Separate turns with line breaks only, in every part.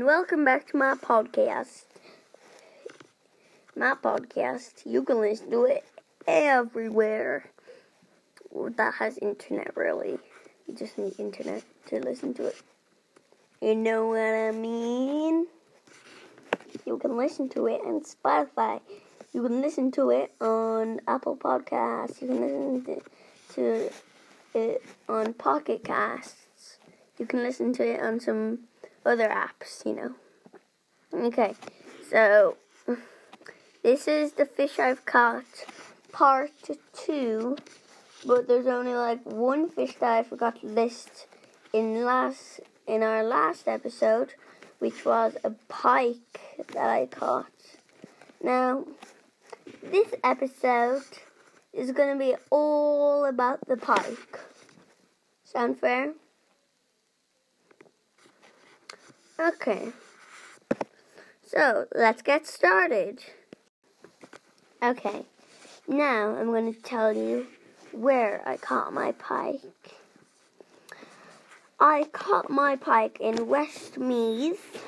And welcome back to my podcast. My podcast, you can listen to it everywhere that has internet, really. You just need internet to listen to it. You know what I mean? You can listen to it on Spotify. You can listen to it on Apple Podcasts. You can listen to it on Pocket Casts. You can listen to it on some other apps, you know. Okay, so this is the fish I've caught part two, but there's only like one fish that I forgot to list in last in our last episode, which was a pike that I caught. Now, this episode is going to be all about the pike. Sound fair? Okay. So, let's get started. Okay. Now, I'm going to tell you where I caught my pike. I caught my pike in Westmeath.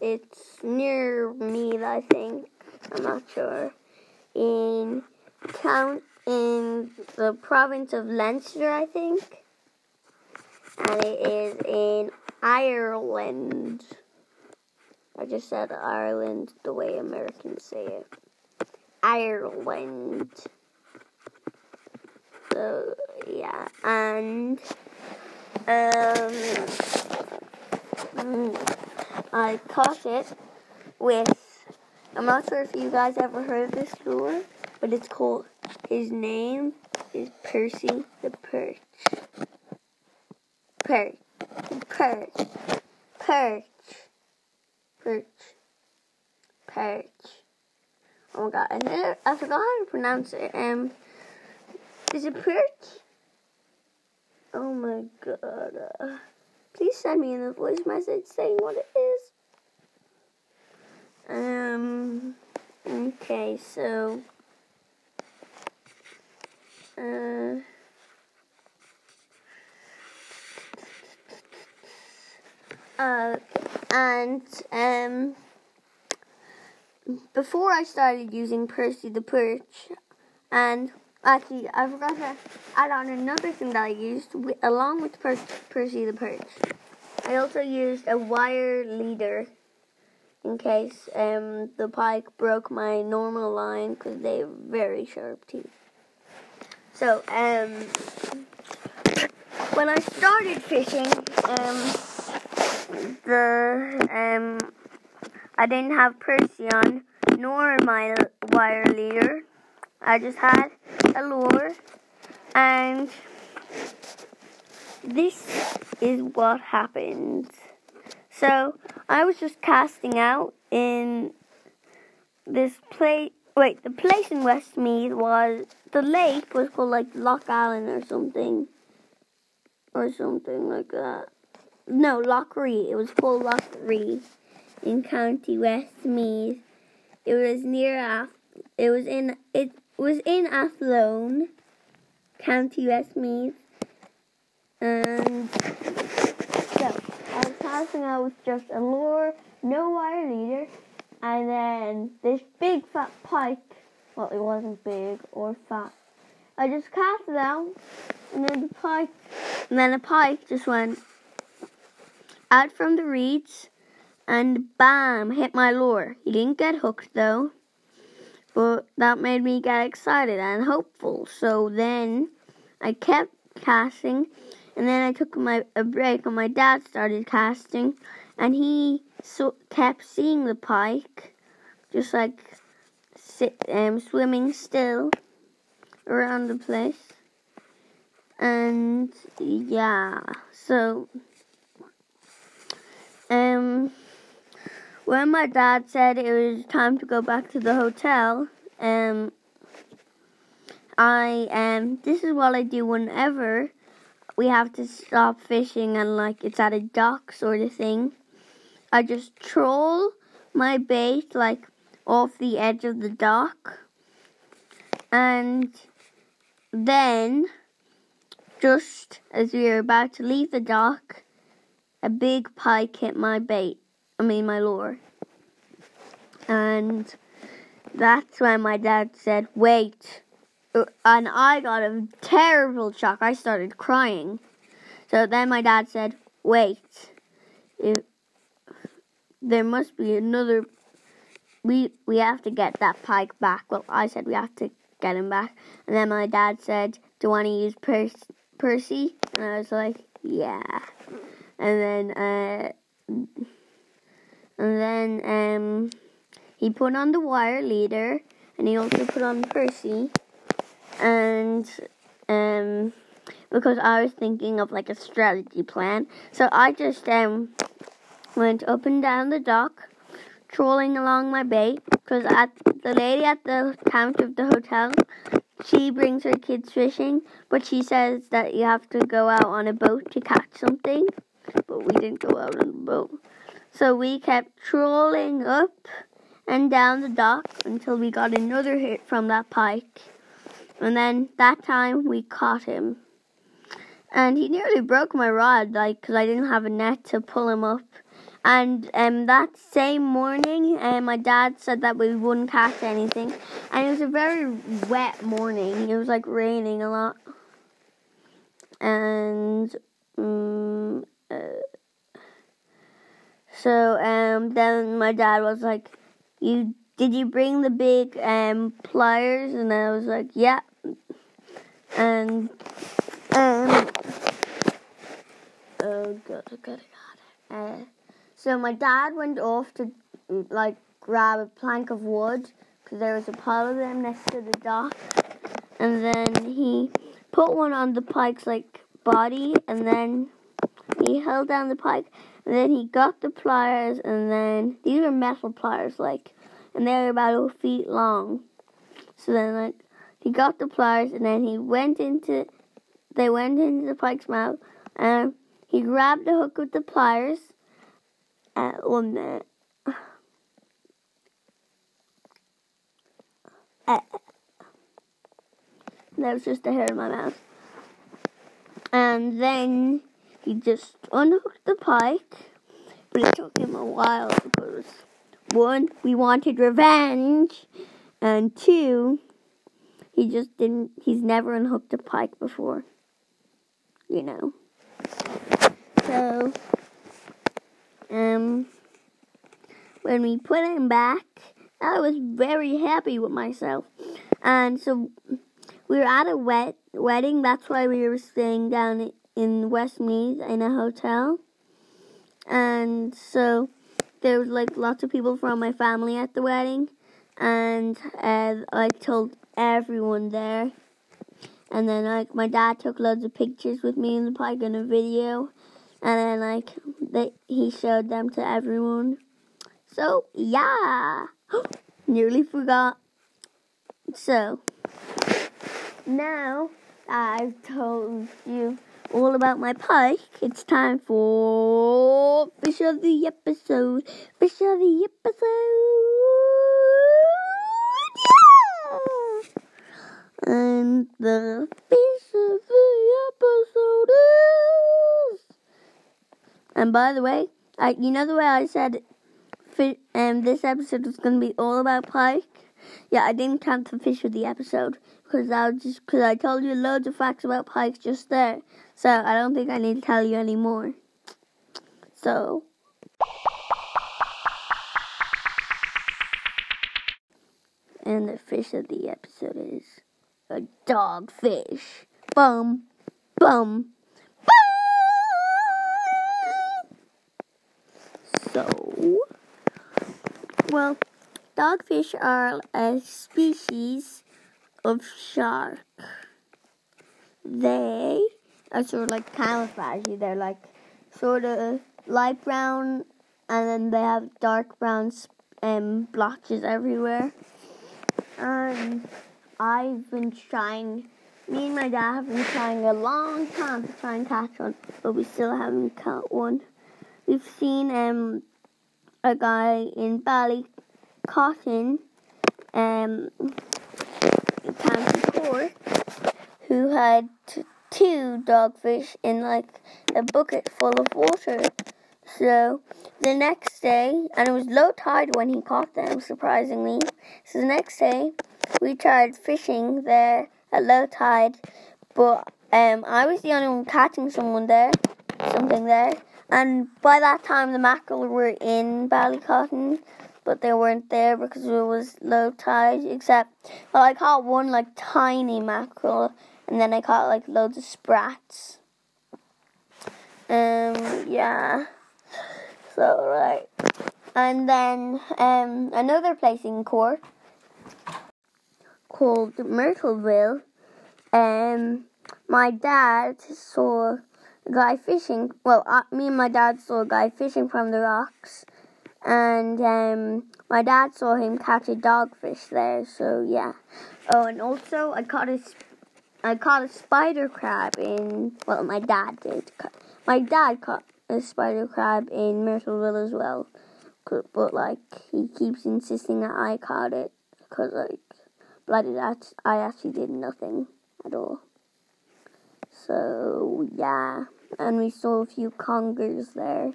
It's near Meath, I think. I'm not sure. In town in the province of Leinster, I think. And it is in Ireland. I just said Ireland the way Americans say it. Ireland. So yeah, and um, I caught it with. I'm not sure if you guys ever heard of this lure, but it's called. His name is Percy the Perch. Perch. Perch. Perch. Perch. Perch. Oh my god, I, I forgot how to pronounce it. Um, is it perch? Oh my god. Uh, please send me in a voice message saying what it is. Um, okay, so. Uh, uh, and um, before I started using Percy the Perch, and actually I forgot to add on another thing that I used with, along with per- Percy the Perch. I also used a wire leader in case um, the pike broke my normal line because they have very sharp teeth. So um, when I started fishing, um, the um I didn't have Percy on nor my wire leader. I just had a lure and this is what happened. So I was just casting out in this place. Wait, the place in Westmeath was the lake was called like Loch Allen or something, or something like that. No, Ree. It was called Ree in County Westmeath. It was near Ath- it was in it was in Athlone, County Westmeath, and so I was casting out with just a lure, no wire leader, and then this big fat pike. Well, it wasn't big or fat. I just cast it out, and then the pike, and then the pike just went out from the reeds and bam, hit my lure. He didn't get hooked though, but that made me get excited and hopeful. So then I kept casting, and then I took my a break, and my dad started casting, and he so, kept seeing the pike, just like sit, um, swimming still around the place. And yeah, so um, when my dad said it was time to go back to the hotel, um, I um, this is what I do whenever we have to stop fishing and like it's at a dock sort of thing. I just troll my bait like off the edge of the dock, and then just as we were about to leave the dock, a big pike hit my bait. I mean my lure. And that's when my dad said, "Wait." Uh, and I got a terrible shock. I started crying. So then my dad said, "Wait. It, there must be another we we have to get that pike back. Well, I said we have to get him back. And then my dad said, "Do you want to use per- Percy?" And I was like, "Yeah." And then uh and then um he put on the wire leader and he also put on Percy and um because I was thinking of like a strategy plan. So I just um went up and down the dock, trolling along my bait. Because at the lady at the counter of the hotel, she brings her kids fishing, but she says that you have to go out on a boat to catch something. But we didn't go out on the boat, so we kept trolling up and down the dock until we got another hit from that pike. And then that time we caught him. And he nearly broke my rod, like, because I didn't have a net to pull him up. And um, that same morning, uh, my dad said that we wouldn't catch anything. And it was a very wet morning. It was like raining a lot. And um, uh, so um, then my dad was like, "You did you bring the big um, pliers?" And I was like, "Yeah." And um, oh god, oh god, oh god. Uh, so my dad went off to like grab a plank of wood because there was a pile of them next to the dock, and then he put one on the pike's like body, and then he held down the pike, then he got the pliers, and then these are metal pliers, like, and they're about a feet long. So then like he got the pliers, and then he went into, they went into the pike's mouth, and he grabbed the hook with the pliers uh, one minute. That was just a hair in my mouth. And then he just unhooked the pike, but it took him a while because one, we wanted revenge, and two, he just didn't, he's never unhooked a pike before. You know. So, um, when we put him back, I was very happy with myself. And so we were at a wet wedding. That's why we were staying down in Westmeath in a hotel. And so there was like lots of people from my family at the wedding. And uh, I told everyone there. And then like my dad took loads of pictures with me in the park and a video and then like they, he showed them to everyone. So yeah, nearly forgot. So now I've told you all about my pike. It's time for fish of the episode. Fish of the episode. Yeah. And the fish of the episode is and by the way, I, you know the way I said um, this episode was going to be all about pike? Yeah, I didn't count the fish of the episode because I just because I told you loads of facts about pikes just there. So I don't think I need to tell you any more. So. And the fish of the episode is a dogfish. Bum, bum, So, well, dogfish are a species of shark. They are sort of like camouflagey. They're like sort of light brown, and then they have dark brown um, blotches everywhere. And I've been trying. Me and my dad have been trying a long time to try and catch one, but we still haven't caught one. We've seen um a guy in Bali Ballycotton, um, County Cork, who had two dogfish in like a bucket full of water. So the next day, and it was low tide when he caught them, surprisingly. So the next day, we tried fishing there at low tide, but um, I was the only one catching someone there, something there. And by that time, the mackerel were in Ballycotton, but they weren't there because it was low tide. Except, well, I caught one like tiny mackerel, and then I caught like loads of sprats. Um, yeah. So right, and then um another place in Cork called Myrtleville. Um, my dad saw a guy fishing. Well, uh, me and my dad saw a guy fishing from the rocks, and um, my dad saw him catch a dogfish there. So yeah. Oh, and also I caught a I caught a spider crab in. Well, my dad did. My dad caught a spider crab in Myrtleville as well. But like he keeps insisting that I caught it because like, bloody that. I actually did nothing at all. So yeah, and we saw a few congers there.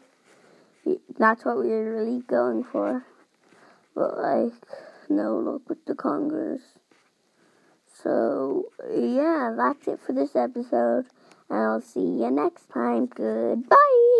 That's what we were really going for. But like, no luck with the congers. So yeah, that's it for this episode. And I'll see you next time. Goodbye.